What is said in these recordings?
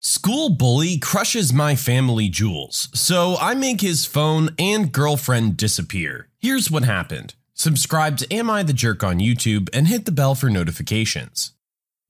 School bully crushes my family jewels, so I make his phone and girlfriend disappear. Here's what happened. Subscribe to Am I the Jerk on YouTube and hit the bell for notifications.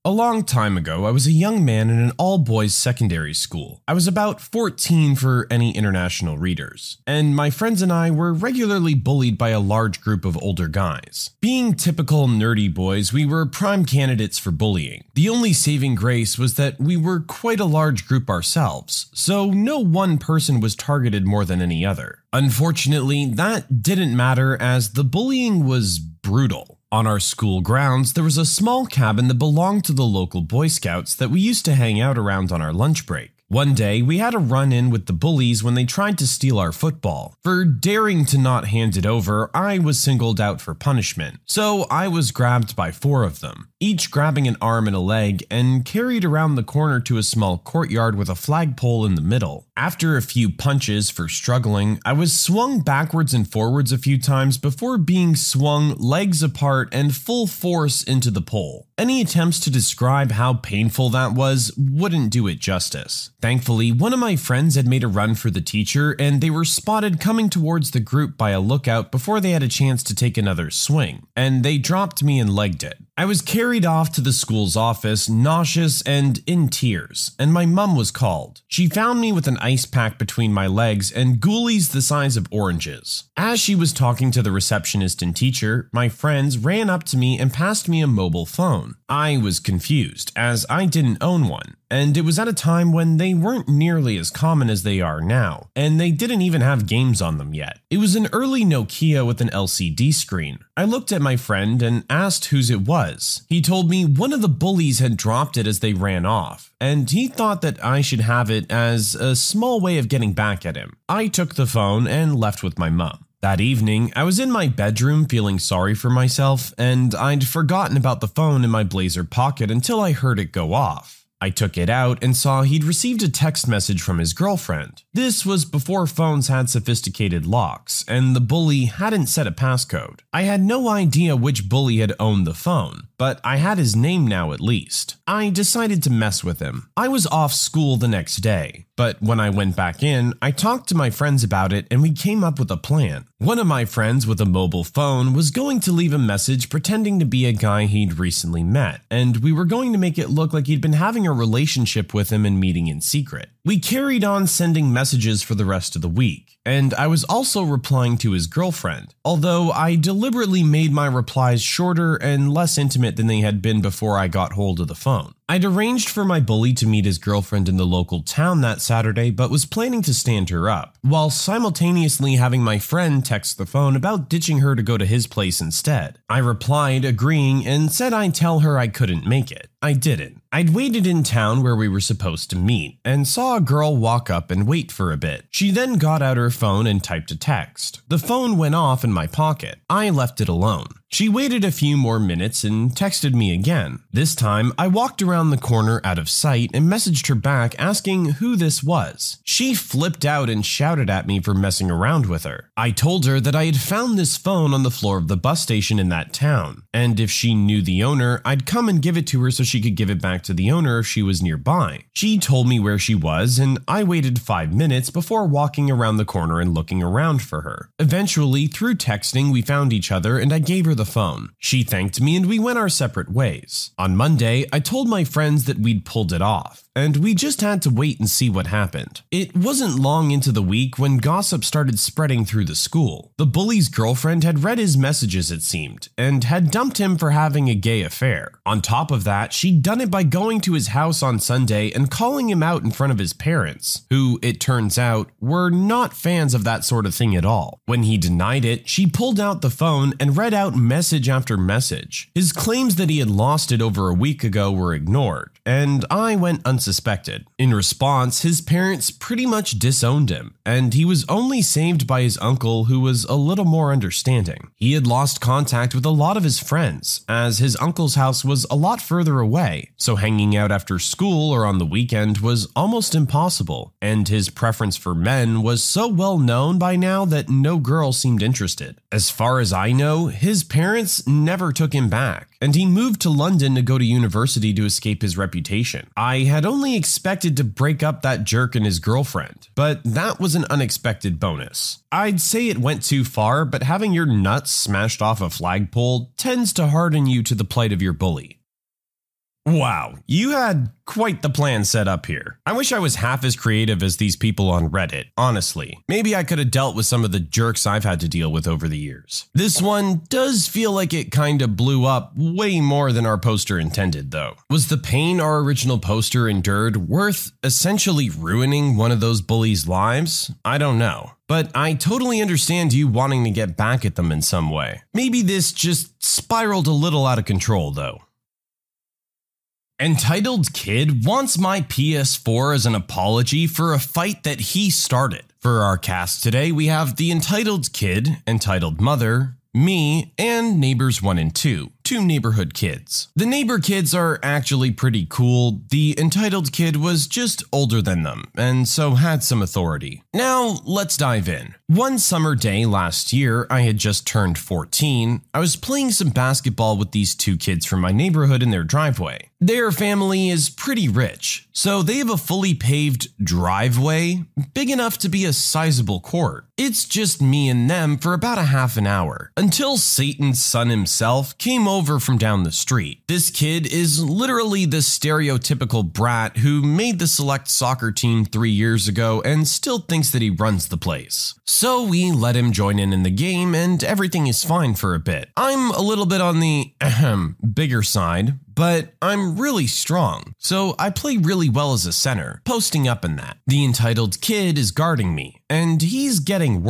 A long time ago, I was a young man in an all boys secondary school. I was about 14 for any international readers, and my friends and I were regularly bullied by a large group of older guys. Being typical nerdy boys, we were prime candidates for bullying. The only saving grace was that we were quite a large group ourselves, so no one person was targeted more than any other. Unfortunately, that didn't matter as the bullying was brutal. On our school grounds, there was a small cabin that belonged to the local Boy Scouts that we used to hang out around on our lunch break. One day, we had a run in with the bullies when they tried to steal our football. For daring to not hand it over, I was singled out for punishment, so I was grabbed by four of them, each grabbing an arm and a leg, and carried around the corner to a small courtyard with a flagpole in the middle. After a few punches for struggling, I was swung backwards and forwards a few times before being swung legs apart and full force into the pole. Any attempts to describe how painful that was wouldn't do it justice. Thankfully, one of my friends had made a run for the teacher, and they were spotted coming towards the group by a lookout before they had a chance to take another swing, and they dropped me and legged it. I was carried off to the school's office, nauseous and in tears, and my mum was called. She found me with an ice pack between my legs and ghoulies the size of oranges. As she was talking to the receptionist and teacher, my friends ran up to me and passed me a mobile phone. I was confused, as I didn't own one and it was at a time when they weren't nearly as common as they are now, and they didn't even have games on them yet. It was an early Nokia with an LCD screen. I looked at my friend and asked whose it was. He told me one of the bullies had dropped it as they ran off, and he thought that I should have it as a small way of getting back at him. I took the phone and left with my mum. That evening, I was in my bedroom feeling sorry for myself, and I'd forgotten about the phone in my blazer pocket until I heard it go off. I took it out and saw he'd received a text message from his girlfriend. This was before phones had sophisticated locks, and the bully hadn't set a passcode. I had no idea which bully had owned the phone, but I had his name now at least. I decided to mess with him. I was off school the next day, but when I went back in, I talked to my friends about it and we came up with a plan. One of my friends with a mobile phone was going to leave a message pretending to be a guy he'd recently met, and we were going to make it look like he'd been having a relationship with him and meeting in secret. We carried on sending messages for the rest of the week, and I was also replying to his girlfriend, although I deliberately made my replies shorter and less intimate than they had been before I got hold of the phone. I'd arranged for my bully to meet his girlfriend in the local town that Saturday, but was planning to stand her up, while simultaneously having my friend text the phone about ditching her to go to his place instead. I replied, agreeing, and said I'd tell her I couldn't make it. I didn't. I'd waited in town where we were supposed to meet and saw a girl walk up and wait for a bit. She then got out her phone and typed a text. The phone went off in my pocket. I left it alone. She waited a few more minutes and texted me again. This time, I walked around the corner out of sight and messaged her back asking who this was. She flipped out and shouted at me for messing around with her. I told her that I had found this phone on the floor of the bus station in that town, and if she knew the owner, I'd come and give it to her so she could give it back to the owner if she was nearby. She told me where she was, and I waited five minutes before walking around the corner and looking around for her. Eventually, through texting, we found each other and I gave her the phone. She thanked me and we went our separate ways. On Monday, I told my friends that we'd pulled it off and we just had to wait and see what happened. It wasn't long into the week when gossip started spreading through the school. The bully's girlfriend had read his messages, it seemed, and had dumped him for having a gay affair. On top of that, she'd done it by going to his house on Sunday and calling him out in front of his parents, who, it turns out, were not fans of that sort of thing at all. When he denied it, she pulled out the phone and read out message after message. His claims that he had lost it over a week ago were ignored, and I went unsuspected. In response, his parents pretty much disowned him, and he was only saved by his uncle, who was a little more understanding. He had lost contact with a lot of his friends, as his uncle's house was a lot further away, so hanging out after school or on the weekend was almost impossible, and his preference for men was so well known by now that no girl seemed interested. As far as I know, his parents never took him back, and he moved to London to go to university to escape his reputation. I had only expected to break up that jerk and his girlfriend, but that was an unexpected bonus. I'd say it went too far, but having your nuts smashed off a flagpole tends to harden you to the plight of your bully. Wow, you had quite the plan set up here. I wish I was half as creative as these people on Reddit, honestly. Maybe I could have dealt with some of the jerks I've had to deal with over the years. This one does feel like it kinda blew up way more than our poster intended, though. Was the pain our original poster endured worth essentially ruining one of those bullies' lives? I don't know. But I totally understand you wanting to get back at them in some way. Maybe this just spiraled a little out of control, though. Entitled Kid wants my PS4 as an apology for a fight that he started. For our cast today, we have the Entitled Kid, Entitled Mother, me, and Neighbors 1 and 2 two neighborhood kids. The neighbor kids are actually pretty cool. The entitled kid was just older than them, and so had some authority. Now, let's dive in. One summer day last year, I had just turned 14. I was playing some basketball with these two kids from my neighborhood in their driveway. Their family is pretty rich, so they have a fully paved driveway, big enough to be a sizable court. It's just me and them for about a half an hour, until Satan's son himself came over from down the street. This kid is literally the stereotypical brat who made the select soccer team three years ago and still thinks that he runs the place. So we let him join in in the game and everything is fine for a bit. I'm a little bit on the ahem, bigger side, but I'm really strong, so I play really well as a center, posting up in that. The entitled kid is guarding me, and he's getting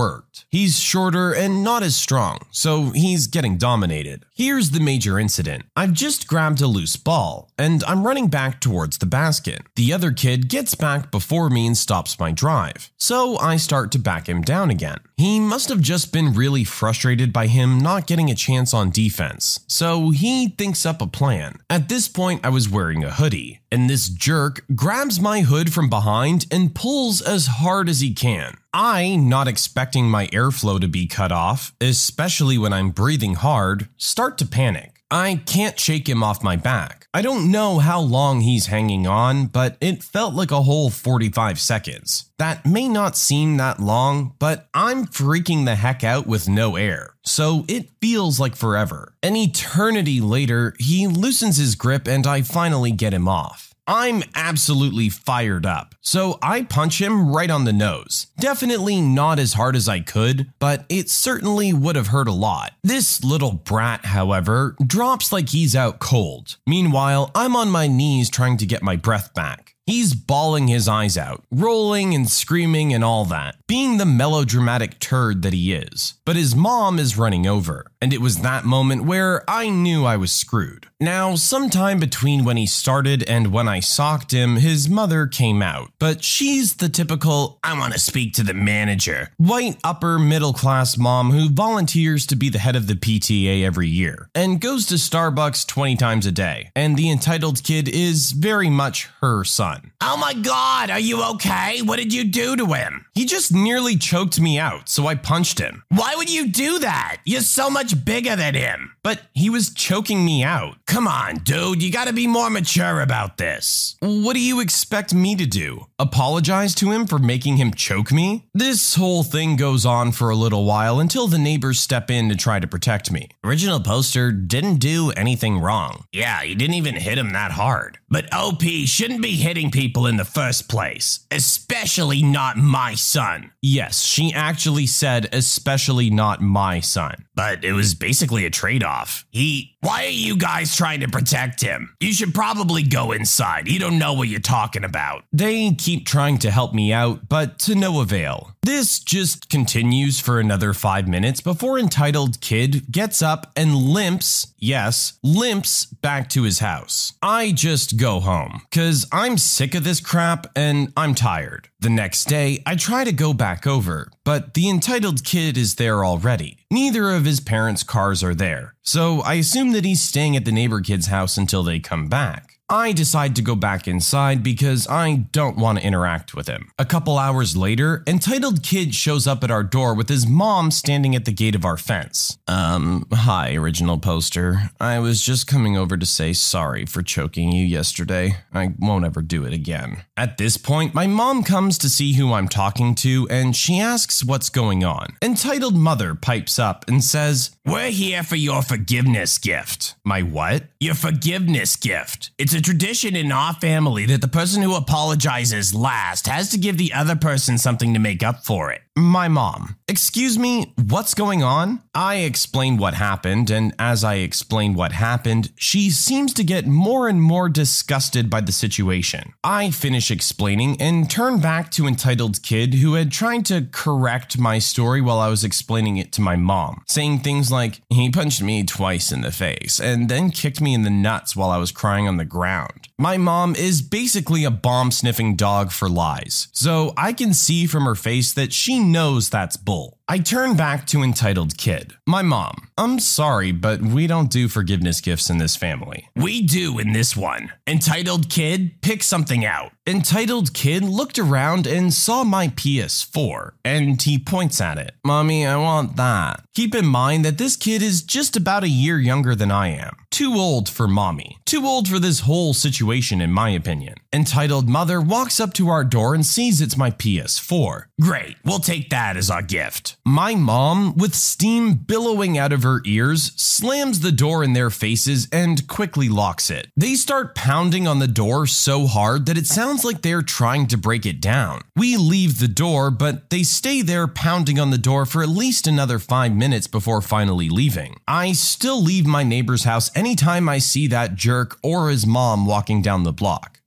He's shorter and not as strong, so he's getting dominated. Here's the major incident I've just grabbed a loose ball, and I'm running back towards the basket. The other kid gets back before me and stops my drive, so I start to back him down again. He must have just been really frustrated by him not getting a chance on defense, so he thinks up a plan. At this point, I was wearing a hoodie, and this jerk grabs my hood from behind and pulls as hard as he can. I, not expecting my airflow to be cut off, especially when I'm breathing hard, start to panic. I can't shake him off my back. I don't know how long he's hanging on, but it felt like a whole 45 seconds. That may not seem that long, but I'm freaking the heck out with no air, so it feels like forever. An eternity later, he loosens his grip and I finally get him off. I'm absolutely fired up, so I punch him right on the nose. Definitely not as hard as I could, but it certainly would have hurt a lot. This little brat, however, drops like he's out cold. Meanwhile, I'm on my knees trying to get my breath back. He's bawling his eyes out, rolling and screaming and all that, being the melodramatic turd that he is. But his mom is running over, and it was that moment where I knew I was screwed. Now, sometime between when he started and when I socked him, his mother came out, but she's the typical, I want to speak to the manager, white upper middle class mom who volunteers to be the head of the PTA every year and goes to Starbucks 20 times a day. And the entitled kid is very much her son. Oh my god, are you okay? What did you do to him? He just nearly choked me out, so I punched him. Why would you do that? You're so much bigger than him. But he was choking me out. Come on, dude, you gotta be more mature about this. What do you expect me to do? Apologize to him for making him choke me? This whole thing goes on for a little while until the neighbors step in to try to protect me. Original poster didn't do anything wrong. Yeah, he didn't even hit him that hard. But OP shouldn't be hitting people in the first place, especially not my son. Yes, she actually said, especially not my son. But it was basically a trade off. He. Why are you guys trying to protect him? You should probably go inside. You don't know what you're talking about. They keep trying to help me out, but to no avail. This just continues for another five minutes before entitled kid gets up and limps, yes, limps back to his house. I just go home, cause I'm sick of this crap and I'm tired. The next day, I try to go back over, but the entitled kid is there already. Neither of his parents' cars are there, so I assume that he's staying at the neighbor kid's house until they come back. I decide to go back inside because I don't want to interact with him. A couple hours later, entitled kid shows up at our door with his mom standing at the gate of our fence. Um, hi, original poster. I was just coming over to say sorry for choking you yesterday. I won't ever do it again. At this point, my mom comes to see who I'm talking to and she asks what's going on. Entitled mother pipes up and says, We're here for your forgiveness gift. My what? Your forgiveness gift. It's a tradition in our family that the person who apologizes last has to give the other person something to make up for it. My mom. Excuse me, what's going on? I explain what happened, and as I explain what happened, she seems to get more and more disgusted by the situation. I finish explaining and turn back to entitled kid who had tried to correct my story while I was explaining it to my mom, saying things like, he punched me twice in the face and then kicked me in the nuts while I was crying on the ground. My mom is basically a bomb sniffing dog for lies, so I can see from her face that she knows that's bull. I turn back to entitled kid. My mom. I'm sorry, but we don't do forgiveness gifts in this family. We do in this one. Entitled kid, pick something out. Entitled kid looked around and saw my PS4, and he points at it. Mommy, I want that. Keep in mind that this kid is just about a year younger than I am. Too old for mommy. Too old for this whole situation, in my opinion. Entitled mother walks up to our door and sees it's my PS4. Great, we'll take that as our gift. My mom, with steam billowing out of her ears, slams the door in their faces and quickly locks it. They start pounding on the door so hard that it sounds like they're trying to break it down. We leave the door, but they stay there pounding on the door for at least another five minutes before finally leaving. I still leave my neighbor's house anytime I see that jerk or his mom walking down the block.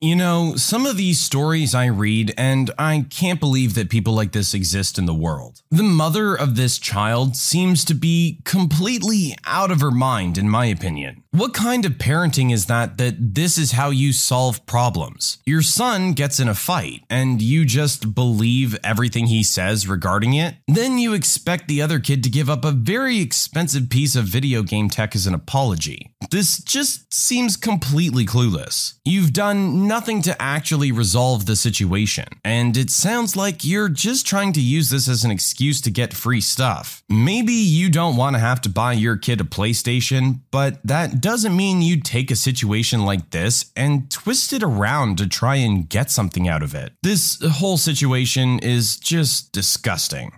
You know, some of these stories I read, and I can't believe that people like this exist in the world. The mother of this child seems to be completely out of her mind, in my opinion. What kind of parenting is that that this is how you solve problems? Your son gets in a fight, and you just believe everything he says regarding it? Then you expect the other kid to give up a very expensive piece of video game tech as an apology. This just seems completely clueless. You've done nothing to actually resolve the situation, and it sounds like you're just trying to use this as an excuse to get free stuff. Maybe you don't want to have to buy your kid a PlayStation, but that doesn't mean you take a situation like this and twist it around to try and get something out of it. This whole situation is just disgusting.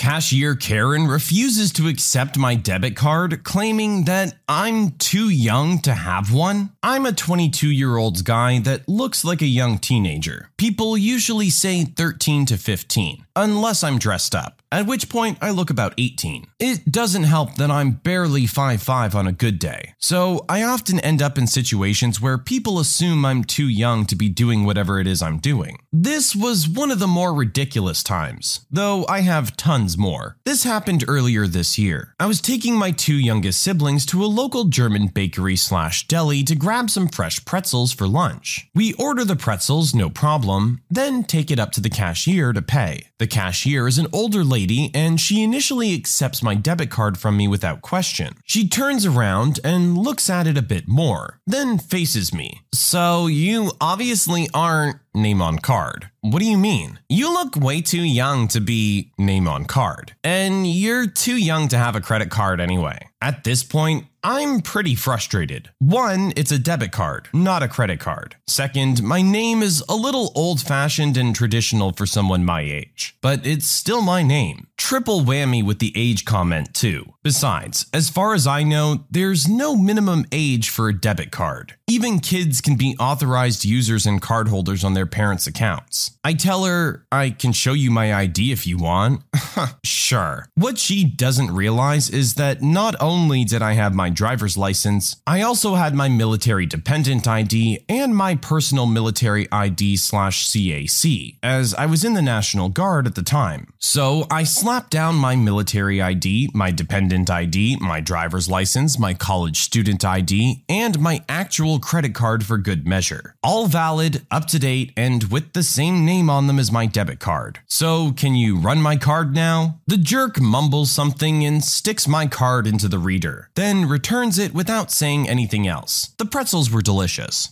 Cashier Karen refuses to accept my debit card, claiming that I'm too young to have one. I'm a 22 year old guy that looks like a young teenager. People usually say 13 to 15, unless I'm dressed up, at which point I look about 18. It doesn't help that I'm barely 5'5 on a good day, so I often end up in situations where people assume I'm too young to be doing whatever it is I'm doing. This was one of the more ridiculous times, though I have tons more. This happened earlier this year. I was taking my two youngest siblings to a local German bakery slash deli to grab some fresh pretzels for lunch. We order the pretzels, no problem, then take it up to the cashier to pay. The cashier is an older lady and she initially accepts my debit card from me without question. She turns around and looks at it a bit more, then faces me. So you obviously aren't name on card. What do you mean? You look way too young to be name on card, and you're too young to have a credit card anyway. At this point, I'm pretty frustrated. One, it's a debit card, not a credit card. Second, my name is a little old fashioned and traditional for someone my age, but it's still my name. Triple whammy with the age comment, too. Besides, as far as I know, there's no minimum age for a debit card. Even kids can be authorized users and cardholders on their parents' accounts. I tell her, I can show you my ID if you want. sure. What she doesn't realize is that not only did I have my driver's license, I also had my military dependent ID and my personal military ID slash CAC, as I was in the National Guard at the time. So I slammed down my military ID, my dependent ID, my driver's license, my college student ID, and my actual credit card for good measure. All valid, up to date, and with the same name on them as my debit card. So, can you run my card now? The jerk mumbles something and sticks my card into the reader, then returns it without saying anything else. The pretzels were delicious.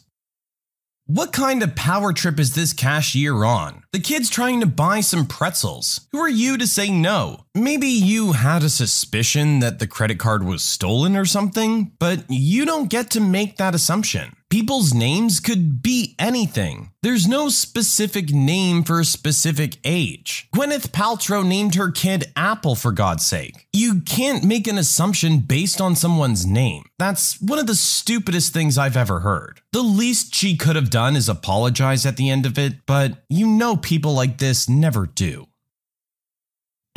What kind of power trip is this cashier on? The kid's trying to buy some pretzels. Who are you to say no? Maybe you had a suspicion that the credit card was stolen or something, but you don't get to make that assumption. People's names could be anything. There's no specific name for a specific age. Gwyneth Paltrow named her kid Apple for God's sake. You can't make an assumption based on someone's name. That's one of the stupidest things I've ever heard. The least she could have done is apologize at the end of it, but you know people like this never do.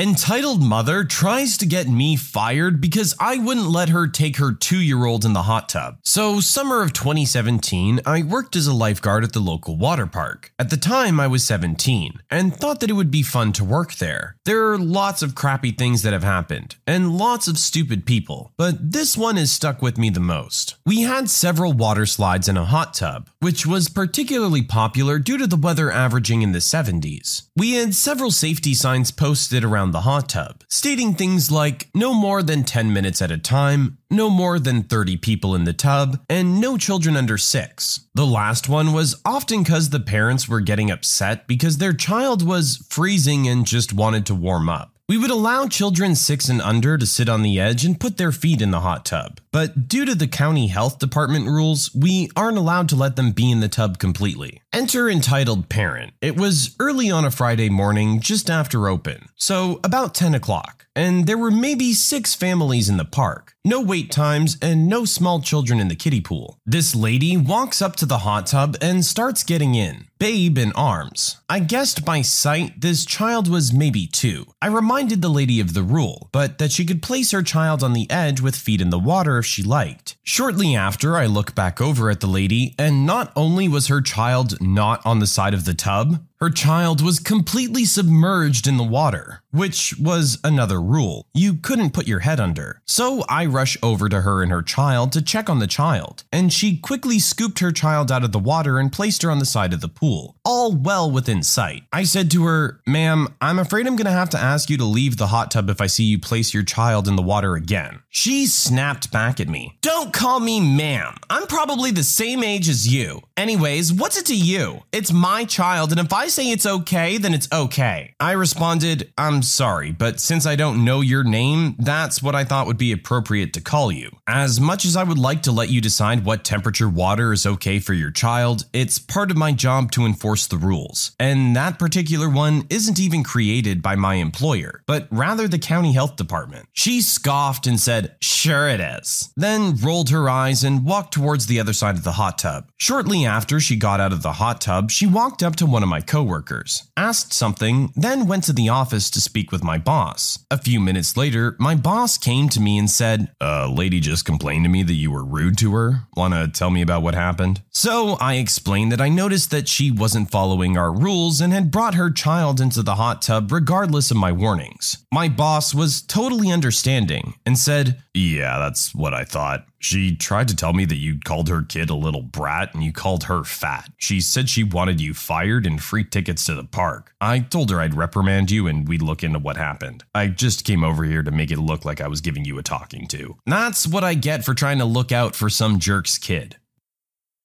Entitled mother tries to get me fired because I wouldn't let her take her two year old in the hot tub. So, summer of 2017, I worked as a lifeguard at the local water park. At the time, I was 17 and thought that it would be fun to work there. There are lots of crappy things that have happened and lots of stupid people, but this one has stuck with me the most. We had several water slides in a hot tub, which was particularly popular due to the weather averaging in the 70s. We had several safety signs posted around the hot tub, stating things like no more than 10 minutes at a time, no more than 30 people in the tub, and no children under 6. The last one was often because the parents were getting upset because their child was freezing and just wanted to warm up. We would allow children 6 and under to sit on the edge and put their feet in the hot tub, but due to the county health department rules, we aren't allowed to let them be in the tub completely. Enter entitled parent. It was early on a Friday morning, just after open, so about 10 o'clock, and there were maybe six families in the park. No wait times and no small children in the kiddie pool. This lady walks up to the hot tub and starts getting in, babe in arms. I guessed by sight this child was maybe two. I reminded the lady of the rule, but that she could place her child on the edge with feet in the water if she liked. Shortly after, I look back over at the lady, and not only was her child not on the side of the tub, her child was completely submerged in the water, which was another rule. You couldn't put your head under. So I rush over to her and her child to check on the child, and she quickly scooped her child out of the water and placed her on the side of the pool, all well within sight. I said to her, Ma'am, I'm afraid I'm gonna have to ask you to leave the hot tub if I see you place your child in the water again. She snapped back at me. Don't call me ma'am. I'm probably the same age as you. Anyways, what's it to you? It's my child, and if I say it's okay, then it's okay. I responded, I'm sorry, but since I don't know your name, that's what I thought would be appropriate to call you. As much as I would like to let you decide what temperature water is okay for your child, it's part of my job to enforce the rules. And that particular one isn't even created by my employer, but rather the county health department. She scoffed and said, Sure it is. Then rolled her eyes and walked towards the other side of the hot tub. Shortly after she got out of the hot tub, she walked up to one of my coworkers, asked something, then went to the office to speak with my boss. A few minutes later, my boss came to me and said, A lady just complained to me that you were rude to her. Wanna tell me about what happened? So I explained that I noticed that she wasn't following our rules and had brought her child into the hot tub regardless of my warnings. My boss was totally understanding and said, Yeah, that's what I thought. She tried to tell me that you called her kid a little brat and you called her fat. She said she wanted you fired and free tickets to the park. I told her I'd reprimand you and we'd look into what happened. I just came over here to make it look like I was giving you a talking to. That's what I get for trying to look out for some jerk's kid.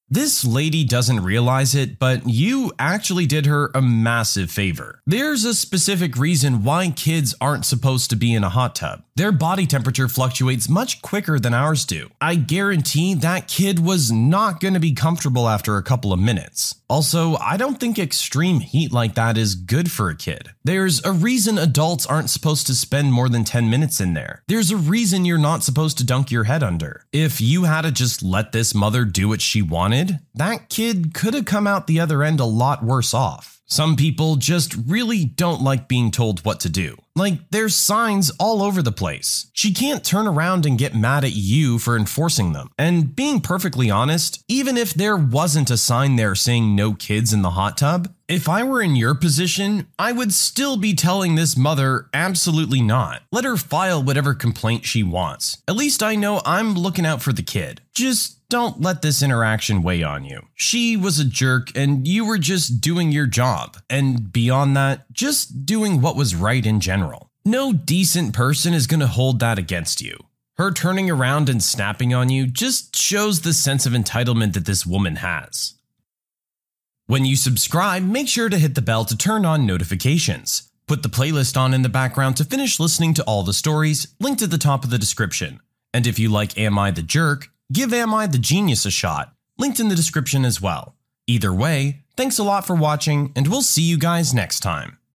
This lady doesn't realize it, but you actually did her a massive favor. There's a specific reason why kids aren't supposed to be in a hot tub. Their body temperature fluctuates much quicker than ours do. I guarantee that kid was not going to be comfortable after a couple of minutes. Also, I don't think extreme heat like that is good for a kid. There's a reason adults aren't supposed to spend more than 10 minutes in there. There's a reason you're not supposed to dunk your head under. If you had to just let this mother do what she wanted, that kid could have come out the other end a lot worse off. Some people just really don't like being told what to do. Like, there's signs all over the place. She can't turn around and get mad at you for enforcing them. And being perfectly honest, even if there wasn't a sign there saying no kids in the hot tub, if I were in your position, I would still be telling this mother absolutely not. Let her file whatever complaint she wants. At least I know I'm looking out for the kid. Just don't let this interaction weigh on you. She was a jerk and you were just doing your job. And beyond that, just doing what was right in general. No decent person is going to hold that against you. Her turning around and snapping on you just shows the sense of entitlement that this woman has. When you subscribe, make sure to hit the bell to turn on notifications. Put the playlist on in the background to finish listening to all the stories, linked at the top of the description. And if you like Am I the Jerk, give Am I the Genius a shot, linked in the description as well. Either way, thanks a lot for watching, and we'll see you guys next time.